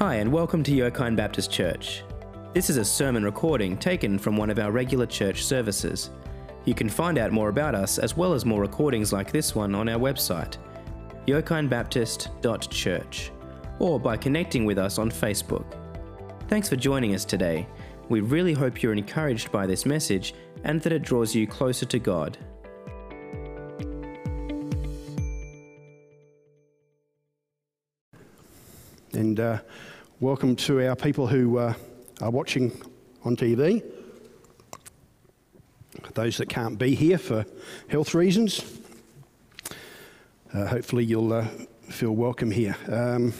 Hi, and welcome to Yokine Baptist Church. This is a sermon recording taken from one of our regular church services. You can find out more about us as well as more recordings like this one on our website, yokinebaptist.church, or by connecting with us on Facebook. Thanks for joining us today. We really hope you're encouraged by this message and that it draws you closer to God. And uh, welcome to our people who uh, are watching on TV, those that can't be here for health reasons. Uh, hopefully, you'll uh, feel welcome here. Um,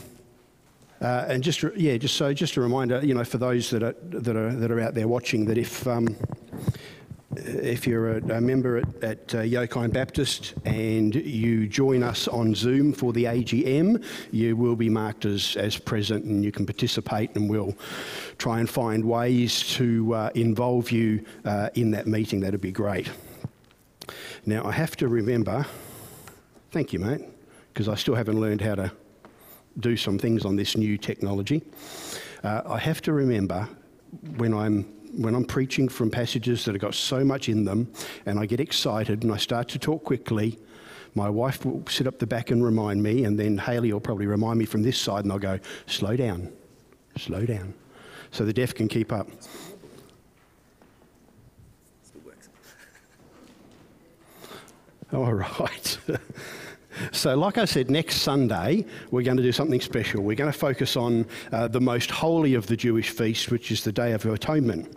uh, and just yeah, just so just a reminder, you know, for those that are that are that are out there watching, that if um, if you're a, a member at, at uh, Yokine Baptist and you join us on Zoom for the AGM, you will be marked as, as present and you can participate, and we'll try and find ways to uh, involve you uh, in that meeting. That'd be great. Now, I have to remember, thank you, mate, because I still haven't learned how to do some things on this new technology. Uh, I have to remember when I'm when I'm preaching from passages that have got so much in them and I get excited and I start to talk quickly, my wife will sit up the back and remind me, and then Haley will probably remind me from this side, and I'll go, slow down, slow down, so the deaf can keep up. All right. So, like I said, next Sunday we're going to do something special. We're going to focus on uh, the most holy of the Jewish feasts, which is the Day of Atonement.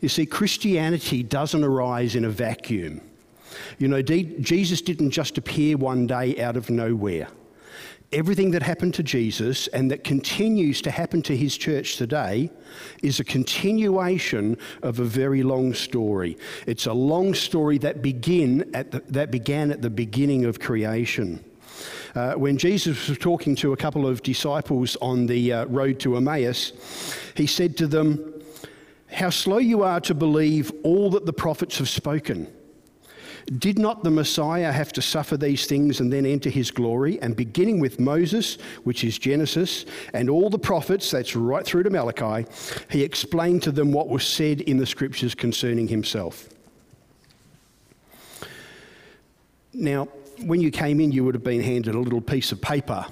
You see, Christianity doesn't arise in a vacuum. You know, Jesus didn't just appear one day out of nowhere. Everything that happened to Jesus and that continues to happen to his church today is a continuation of a very long story. It's a long story that, begin at the, that began at the beginning of creation. Uh, when Jesus was talking to a couple of disciples on the uh, road to Emmaus, he said to them, How slow you are to believe all that the prophets have spoken. Did not the Messiah have to suffer these things and then enter his glory? And beginning with Moses, which is Genesis, and all the prophets, that's right through to Malachi, he explained to them what was said in the scriptures concerning himself. Now, when you came in, you would have been handed a little piece of paper.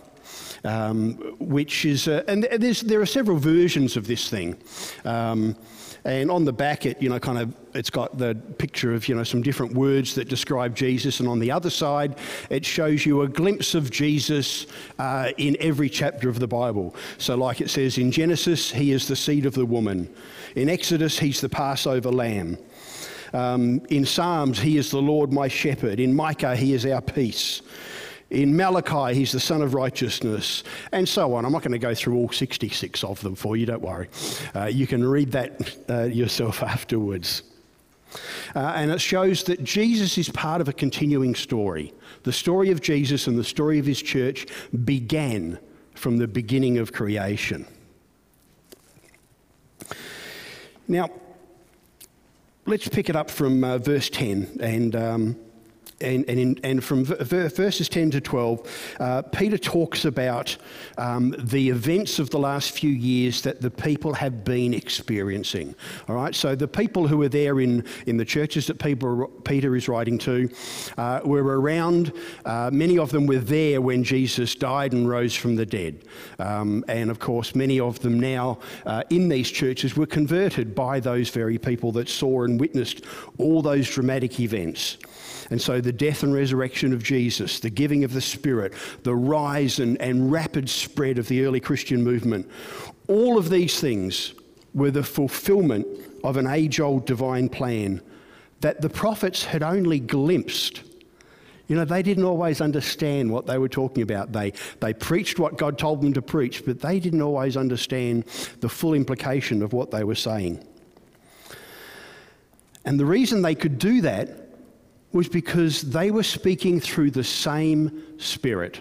Um, which is, uh, and there are several versions of this thing. Um, and on the back, it you know kind of it's got the picture of you know some different words that describe Jesus, and on the other side, it shows you a glimpse of Jesus uh, in every chapter of the Bible. So, like it says in Genesis, he is the seed of the woman. In Exodus, he's the Passover lamb. Um, in Psalms, he is the Lord my shepherd. In Micah, he is our peace. In Malachi, he's the Sun of Righteousness, and so on. I'm not going to go through all 66 of them for you, don't worry. Uh, you can read that uh, yourself afterwards. Uh, and it shows that Jesus is part of a continuing story. The story of Jesus and the story of his church began from the beginning of creation. Now, let's pick it up from uh, verse 10 and. Um, and, and, in, and from verses 10 to 12, uh, Peter talks about um, the events of the last few years that the people have been experiencing. All right, so the people who were there in, in the churches that people, Peter is writing to uh, were around. Uh, many of them were there when Jesus died and rose from the dead. Um, and of course, many of them now uh, in these churches were converted by those very people that saw and witnessed all those dramatic events. And so the death and resurrection of Jesus, the giving of the Spirit, the rise and, and rapid spread of the early Christian movement, all of these things were the fulfillment of an age old divine plan that the prophets had only glimpsed. You know, they didn't always understand what they were talking about. They, they preached what God told them to preach, but they didn't always understand the full implication of what they were saying. And the reason they could do that was because they were speaking through the same Spirit.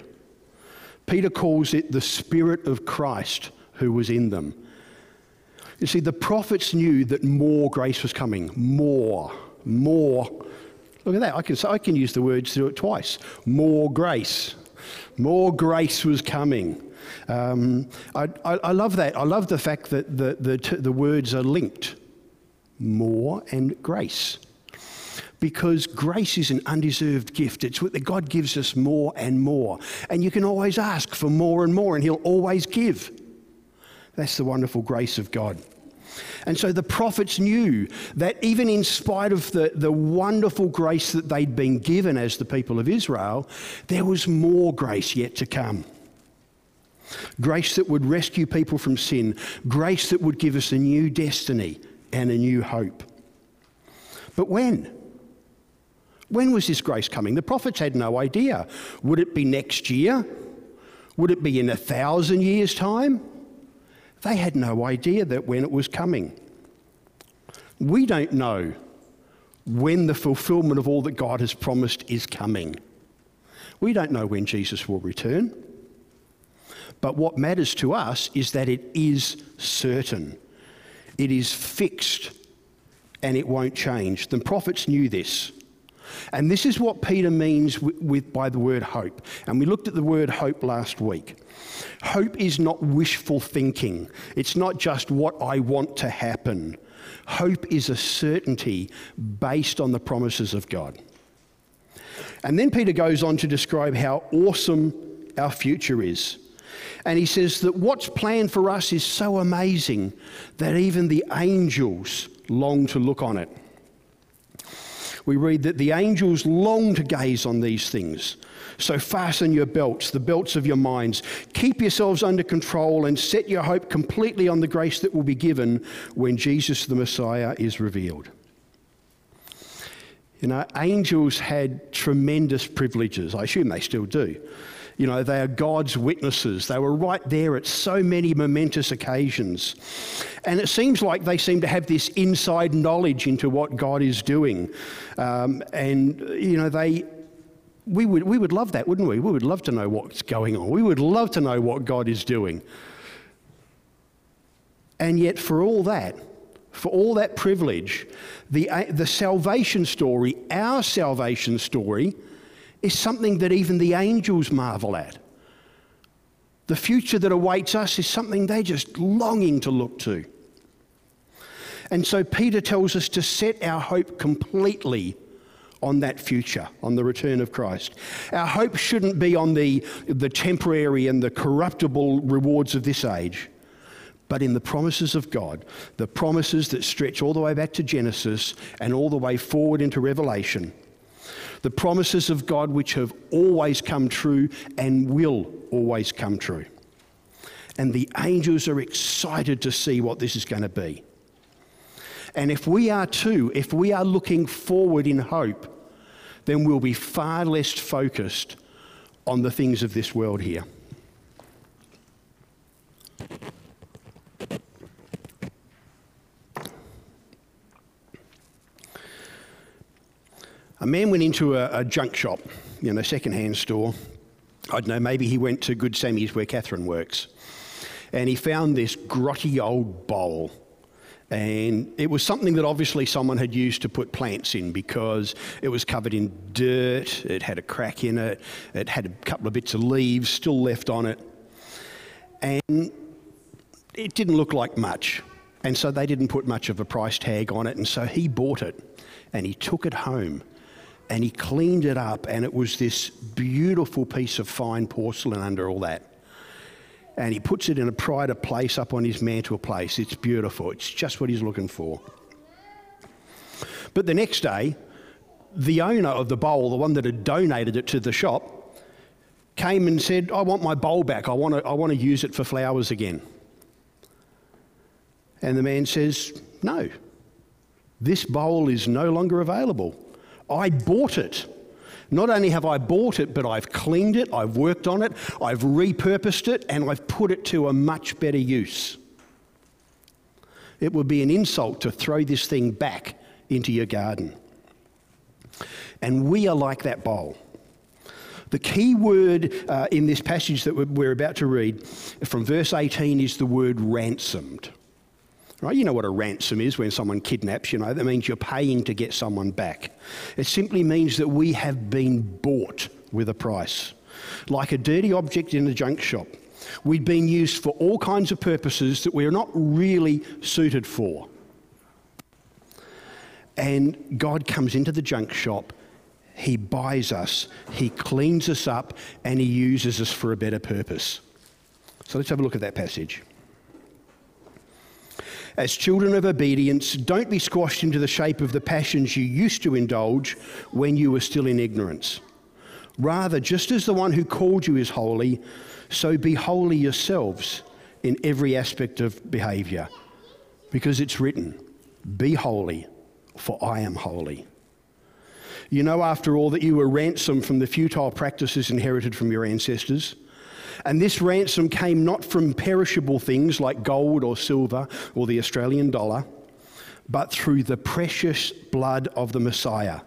Peter calls it the Spirit of Christ who was in them. You see, the prophets knew that more grace was coming. More, more. Look at that. I can, I can use the words through it twice. More grace. More grace was coming. Um, I, I, I, love that. I love the fact that the, the, the words are linked more and grace. Because grace is an undeserved gift. It's what God gives us more and more. And you can always ask for more and more, and He'll always give. That's the wonderful grace of God. And so the prophets knew that even in spite of the, the wonderful grace that they'd been given as the people of Israel, there was more grace yet to come. Grace that would rescue people from sin, grace that would give us a new destiny and a new hope. But when? When was this grace coming? The prophets had no idea. Would it be next year? Would it be in a thousand years' time? They had no idea that when it was coming. We don't know when the fulfillment of all that God has promised is coming. We don't know when Jesus will return. But what matters to us is that it is certain, it is fixed, and it won't change. The prophets knew this. And this is what Peter means with, with, by the word hope. And we looked at the word hope last week. Hope is not wishful thinking, it's not just what I want to happen. Hope is a certainty based on the promises of God. And then Peter goes on to describe how awesome our future is. And he says that what's planned for us is so amazing that even the angels long to look on it we read that the angels long to gaze on these things. So fasten your belts, the belts of your minds. Keep yourselves under control and set your hope completely on the grace that will be given when Jesus the Messiah is revealed. You know, angels had tremendous privileges. I assume they still do. You know, they are God's witnesses. They were right there at so many momentous occasions. And it seems like they seem to have this inside knowledge into what God is doing. Um, and, you know, they, we would, we would love that, wouldn't we? We would love to know what's going on. We would love to know what God is doing. And yet, for all that, for all that privilege, the, the salvation story, our salvation story, is something that even the angels marvel at. The future that awaits us is something they're just longing to look to. And so Peter tells us to set our hope completely on that future, on the return of Christ. Our hope shouldn't be on the, the temporary and the corruptible rewards of this age, but in the promises of God, the promises that stretch all the way back to Genesis and all the way forward into Revelation the promises of God which have always come true and will always come true. And the angels are excited to see what this is going to be. And if we are too, if we are looking forward in hope, then we'll be far less focused on the things of this world here. A man went into a, a junk shop, you know, second-hand store. I don't know, maybe he went to Good Sammy's where Catherine works. And he found this grotty old bowl. And it was something that obviously someone had used to put plants in because it was covered in dirt, it had a crack in it, it had a couple of bits of leaves still left on it. And it didn't look like much. And so they didn't put much of a price tag on it. And so he bought it and he took it home and he cleaned it up, and it was this beautiful piece of fine porcelain under all that. And he puts it in a pride of place up on his mantel place. It's beautiful. It's just what he's looking for. But the next day, the owner of the bowl, the one that had donated it to the shop, came and said, I want my bowl back. I want to, I want to use it for flowers again. And the man says, No, this bowl is no longer available. I bought it. Not only have I bought it, but I've cleaned it, I've worked on it, I've repurposed it, and I've put it to a much better use. It would be an insult to throw this thing back into your garden. And we are like that bowl. The key word uh, in this passage that we're about to read from verse 18 is the word ransomed. Right? You know what a ransom is when someone kidnaps, you know, that means you're paying to get someone back. It simply means that we have been bought with a price. Like a dirty object in a junk shop, We'd been used for all kinds of purposes that we're not really suited for. And God comes into the junk shop, He buys us, He cleans us up, and He uses us for a better purpose. So let's have a look at that passage. As children of obedience, don't be squashed into the shape of the passions you used to indulge when you were still in ignorance. Rather, just as the one who called you is holy, so be holy yourselves in every aspect of behavior. Because it's written, Be holy, for I am holy. You know, after all, that you were ransomed from the futile practices inherited from your ancestors. And this ransom came not from perishable things like gold or silver or the Australian dollar, but through the precious blood of the Messiah,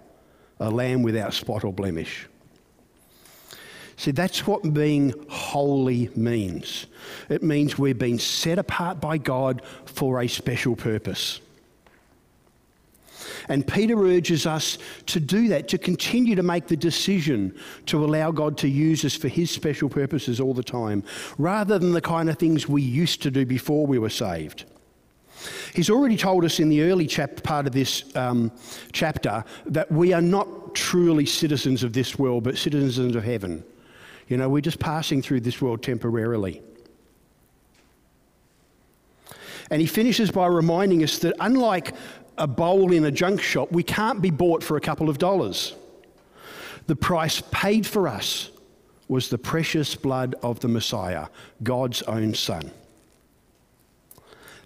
a lamb without spot or blemish. See, that's what being holy means. It means we're being set apart by God for a special purpose. And Peter urges us to do that, to continue to make the decision to allow God to use us for his special purposes all the time, rather than the kind of things we used to do before we were saved. He's already told us in the early chap- part of this um, chapter that we are not truly citizens of this world, but citizens of heaven. You know, we're just passing through this world temporarily. And he finishes by reminding us that unlike a bowl in a junk shop, we can't be bought for a couple of dollars. The price paid for us was the precious blood of the Messiah, God's own Son.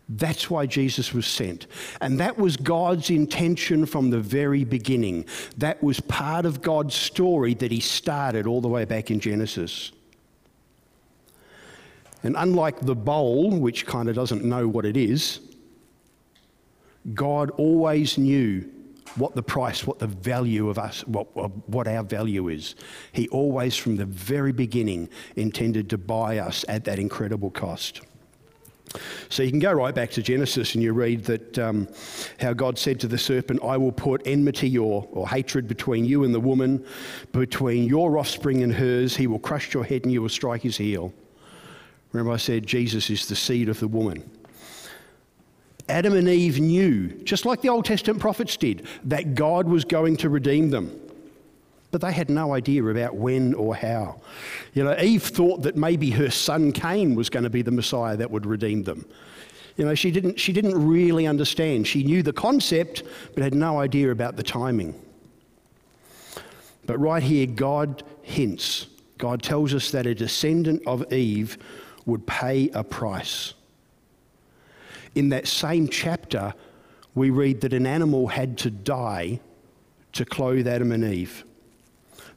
That's why Jesus was sent. And that was God's intention from the very beginning. That was part of God's story that He started all the way back in Genesis. And unlike the bowl, which kind of doesn't know what it is, God always knew what the price, what the value of us, what, what our value is. He always, from the very beginning, intended to buy us at that incredible cost. So you can go right back to Genesis and you read that um, how God said to the serpent, I will put enmity or, or hatred between you and the woman, between your offspring and hers. He will crush your head and you will strike his heel. Remember, I said Jesus is the seed of the woman. Adam and Eve knew, just like the Old Testament prophets did, that God was going to redeem them. But they had no idea about when or how. You know, Eve thought that maybe her son Cain was going to be the Messiah that would redeem them. You know, she didn't, she didn't really understand. She knew the concept, but had no idea about the timing. But right here, God hints. God tells us that a descendant of Eve would pay a price. In that same chapter, we read that an animal had to die to clothe Adam and Eve.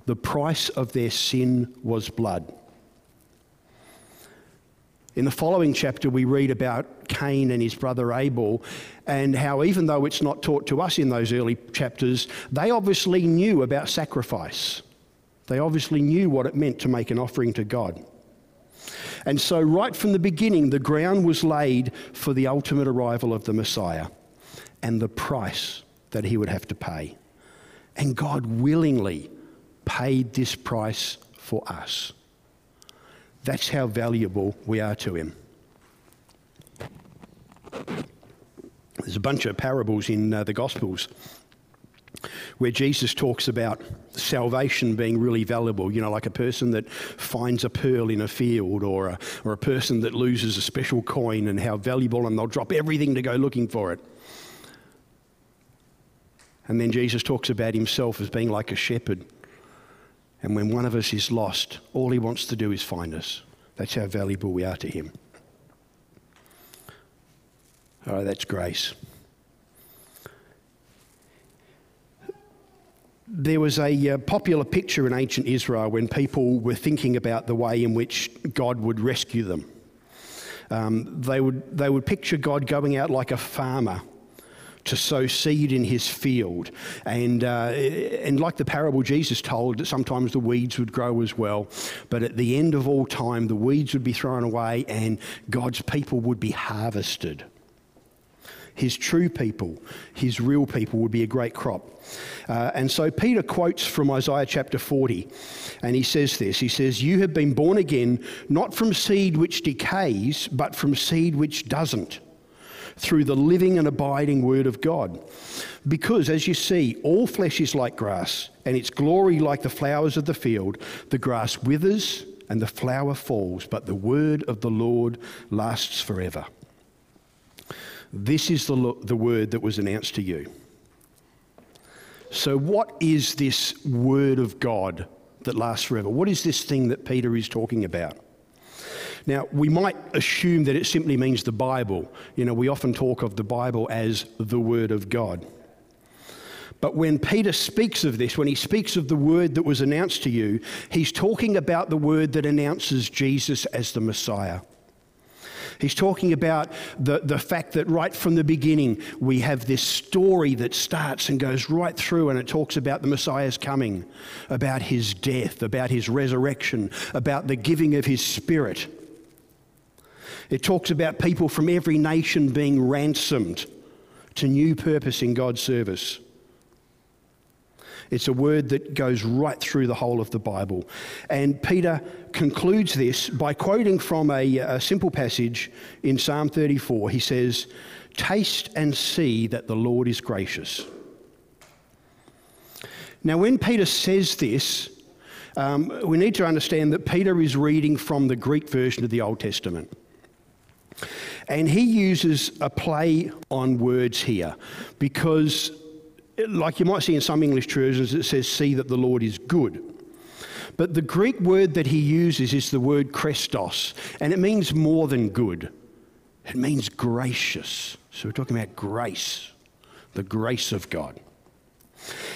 The price of their sin was blood. In the following chapter, we read about Cain and his brother Abel, and how, even though it's not taught to us in those early chapters, they obviously knew about sacrifice. They obviously knew what it meant to make an offering to God. And so, right from the beginning, the ground was laid for the ultimate arrival of the Messiah and the price that he would have to pay. And God willingly paid this price for us. That's how valuable we are to him. There's a bunch of parables in uh, the Gospels where Jesus talks about salvation being really valuable, you know, like a person that finds a pearl in a field or a, or a person that loses a special coin and how valuable, and they'll drop everything to go looking for it. And then Jesus talks about himself as being like a shepherd. And when one of us is lost, all he wants to do is find us. That's how valuable we are to him. All right, that's grace. There was a uh, popular picture in ancient Israel when people were thinking about the way in which God would rescue them. Um, they, would, they would picture God going out like a farmer to sow seed in his field. And, uh, and like the parable Jesus told, that sometimes the weeds would grow as well. But at the end of all time, the weeds would be thrown away and God's people would be harvested. His true people, his real people would be a great crop. Uh, and so Peter quotes from Isaiah chapter 40, and he says this He says, You have been born again, not from seed which decays, but from seed which doesn't, through the living and abiding word of God. Because, as you see, all flesh is like grass, and its glory like the flowers of the field. The grass withers and the flower falls, but the word of the Lord lasts forever. This is the, the word that was announced to you. So, what is this word of God that lasts forever? What is this thing that Peter is talking about? Now, we might assume that it simply means the Bible. You know, we often talk of the Bible as the Word of God. But when Peter speaks of this, when he speaks of the word that was announced to you, he's talking about the word that announces Jesus as the Messiah. He's talking about the, the fact that right from the beginning, we have this story that starts and goes right through, and it talks about the Messiah's coming, about his death, about his resurrection, about the giving of his spirit. It talks about people from every nation being ransomed to new purpose in God's service. It's a word that goes right through the whole of the Bible. And Peter concludes this by quoting from a, a simple passage in Psalm 34. He says, Taste and see that the Lord is gracious. Now, when Peter says this, um, we need to understand that Peter is reading from the Greek version of the Old Testament. And he uses a play on words here because like you might see in some English versions, it says, See that the Lord is good. But the Greek word that he uses is the word chrestos, and it means more than good. It means gracious. So we're talking about grace, the grace of God.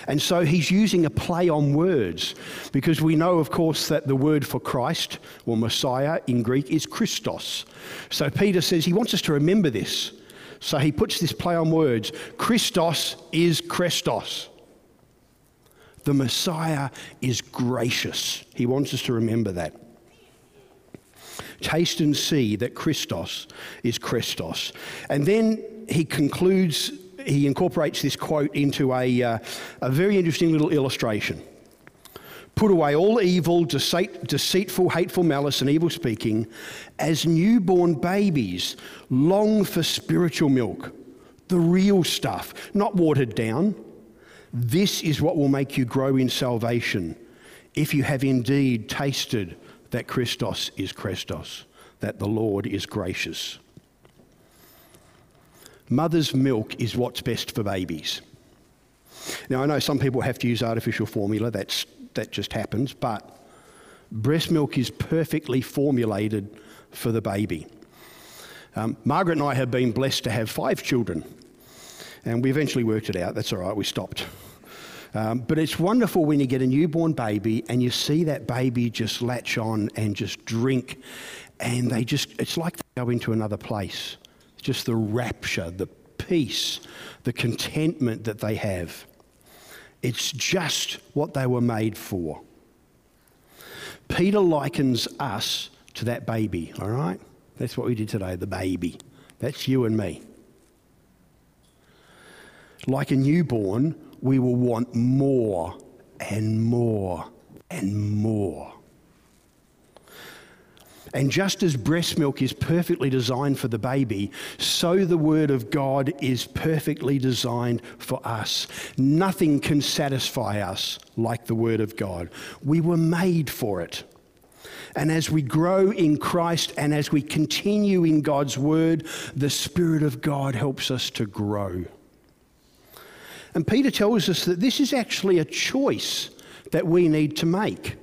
And so he's using a play on words because we know, of course, that the word for Christ or Messiah in Greek is Christos. So Peter says he wants us to remember this. So he puts this play on words Christos is chrestos. The Messiah is gracious. He wants us to remember that. Taste and see that Christos is chrestos. And then he concludes, he incorporates this quote into a, uh, a very interesting little illustration. Put away all evil, deceitful, hateful malice, and evil speaking. As newborn babies, long for spiritual milk, the real stuff, not watered down. This is what will make you grow in salvation if you have indeed tasted that Christos is chrestos, that the Lord is gracious. Mother's milk is what's best for babies. Now, I know some people have to use artificial formula, that's that just happens, but breast milk is perfectly formulated for the baby. Um, Margaret and I have been blessed to have five children, and we eventually worked it out. That's all right, we stopped. Um, but it's wonderful when you get a newborn baby and you see that baby just latch on and just drink, and they just, it's like they go into another place. Just the rapture, the peace, the contentment that they have. It's just what they were made for. Peter likens us to that baby, all right? That's what we did today, the baby. That's you and me. Like a newborn, we will want more and more and more. And just as breast milk is perfectly designed for the baby, so the Word of God is perfectly designed for us. Nothing can satisfy us like the Word of God. We were made for it. And as we grow in Christ and as we continue in God's Word, the Spirit of God helps us to grow. And Peter tells us that this is actually a choice that we need to make.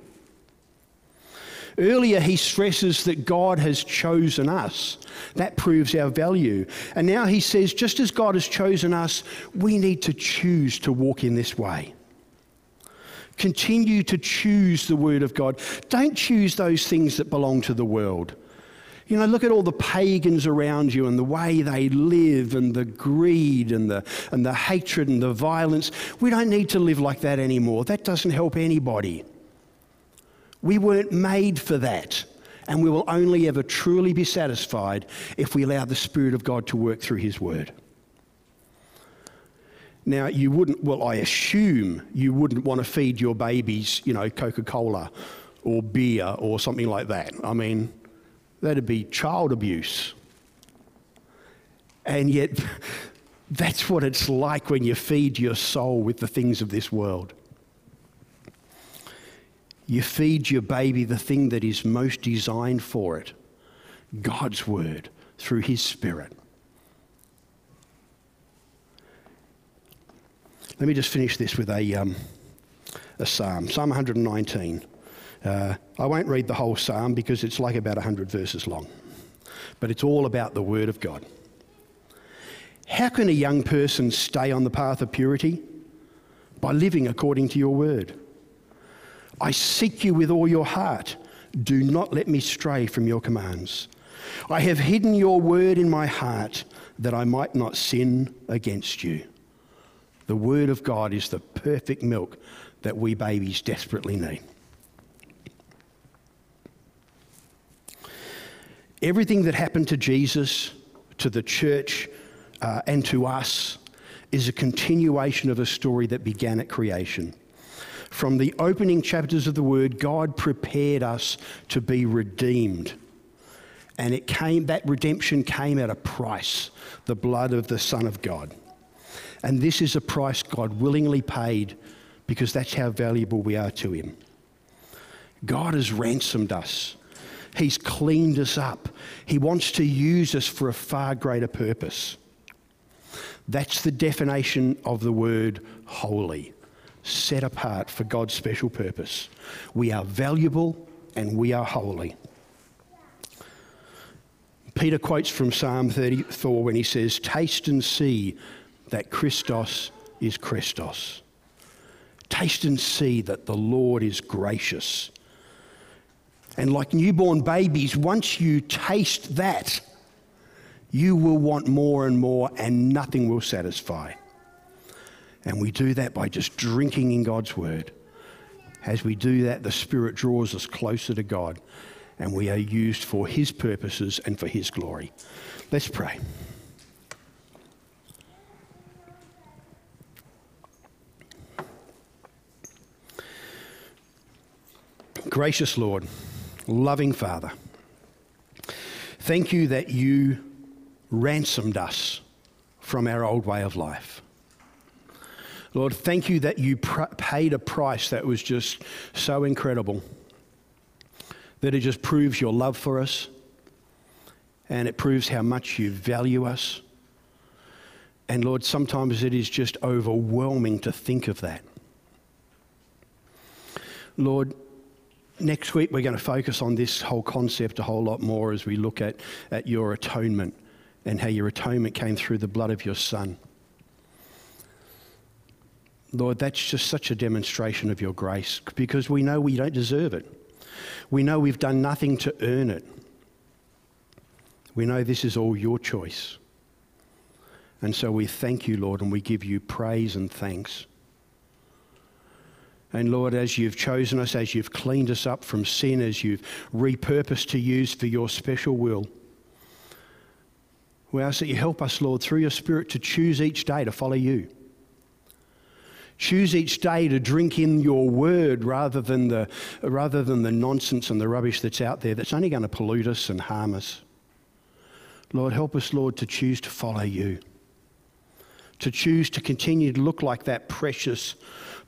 Earlier, he stresses that God has chosen us. That proves our value. And now he says, just as God has chosen us, we need to choose to walk in this way. Continue to choose the Word of God. Don't choose those things that belong to the world. You know, look at all the pagans around you and the way they live and the greed and the, and the hatred and the violence. We don't need to live like that anymore. That doesn't help anybody. We weren't made for that. And we will only ever truly be satisfied if we allow the Spirit of God to work through His Word. Now, you wouldn't, well, I assume you wouldn't want to feed your babies, you know, Coca Cola or beer or something like that. I mean, that'd be child abuse. And yet, that's what it's like when you feed your soul with the things of this world. You feed your baby the thing that is most designed for it God's Word through His Spirit. Let me just finish this with a, um, a psalm, Psalm 119. Uh, I won't read the whole psalm because it's like about 100 verses long, but it's all about the Word of God. How can a young person stay on the path of purity? By living according to your word. I seek you with all your heart. Do not let me stray from your commands. I have hidden your word in my heart that I might not sin against you. The word of God is the perfect milk that we babies desperately need. Everything that happened to Jesus, to the church, uh, and to us is a continuation of a story that began at creation. From the opening chapters of the Word, God prepared us to be redeemed. And it came, that redemption came at a price the blood of the Son of God. And this is a price God willingly paid because that's how valuable we are to Him. God has ransomed us, He's cleaned us up. He wants to use us for a far greater purpose. That's the definition of the word holy, set apart for God's special purpose. We are valuable and we are holy. Peter quotes from Psalm 34 when he says, Taste and see that Christos is chrestos. Taste and see that the Lord is gracious. And like newborn babies, once you taste that, you will want more and more, and nothing will satisfy. And we do that by just drinking in God's word. As we do that, the Spirit draws us closer to God, and we are used for His purposes and for His glory. Let's pray. Gracious Lord, loving Father, thank you that you ransomed us from our old way of life. Lord, thank you that you pr- paid a price that was just so incredible, that it just proves your love for us and it proves how much you value us. And Lord, sometimes it is just overwhelming to think of that. Lord, next week we're going to focus on this whole concept a whole lot more as we look at, at your atonement and how your atonement came through the blood of your Son. Lord, that's just such a demonstration of your grace because we know we don't deserve it. We know we've done nothing to earn it. We know this is all your choice. And so we thank you, Lord, and we give you praise and thanks. And Lord, as you've chosen us, as you've cleaned us up from sin, as you've repurposed to use for your special will, we ask that you help us, Lord, through your Spirit to choose each day to follow you. Choose each day to drink in your word rather than the, rather than the nonsense and the rubbish that's out there that's only going to pollute us and harm us. Lord, help us, Lord, to choose to follow you, to choose to continue to look like that precious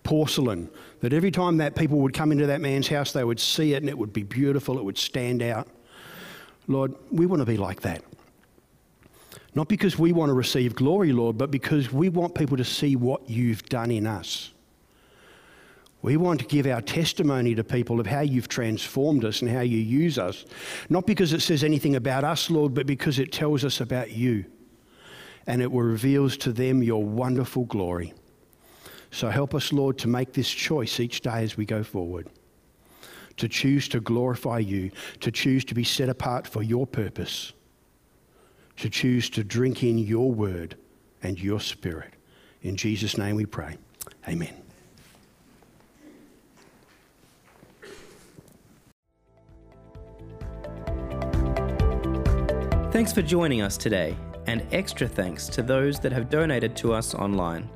porcelain, that every time that people would come into that man's house, they would see it and it would be beautiful, it would stand out. Lord, we want to be like that. Not because we want to receive glory, Lord, but because we want people to see what you've done in us. We want to give our testimony to people of how you've transformed us and how you use us. Not because it says anything about us, Lord, but because it tells us about you. And it reveals to them your wonderful glory. So help us, Lord, to make this choice each day as we go forward. To choose to glorify you, to choose to be set apart for your purpose to choose to drink in your word and your spirit. In Jesus' name we pray. Amen. Thanks for joining us today, and extra thanks to those that have donated to us online.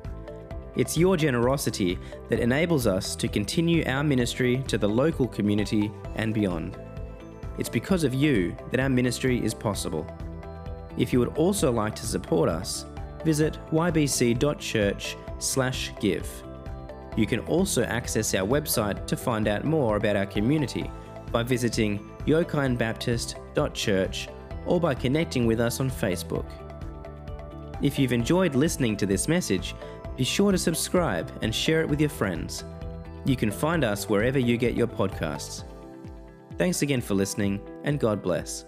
It's your generosity that enables us to continue our ministry to the local community and beyond. It's because of you that our ministry is possible. If you would also like to support us, visit ybc.church/give. You can also access our website to find out more about our community by visiting yokinebaptist.church or by connecting with us on Facebook. If you've enjoyed listening to this message, be sure to subscribe and share it with your friends. You can find us wherever you get your podcasts. Thanks again for listening, and God bless.